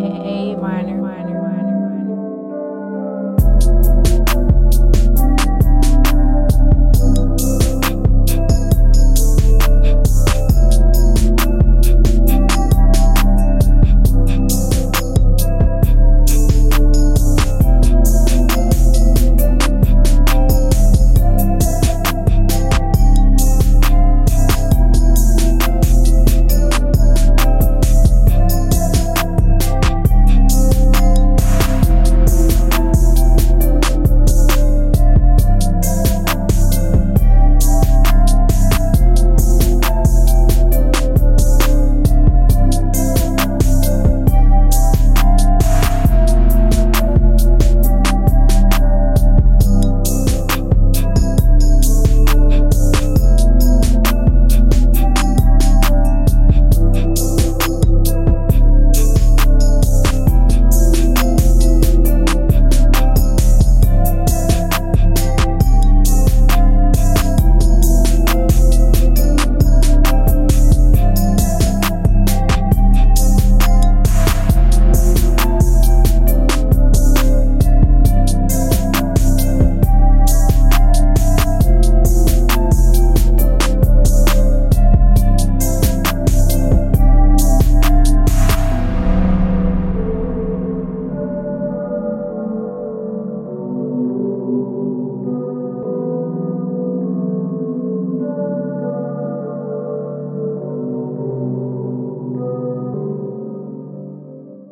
A minor, minor, minor.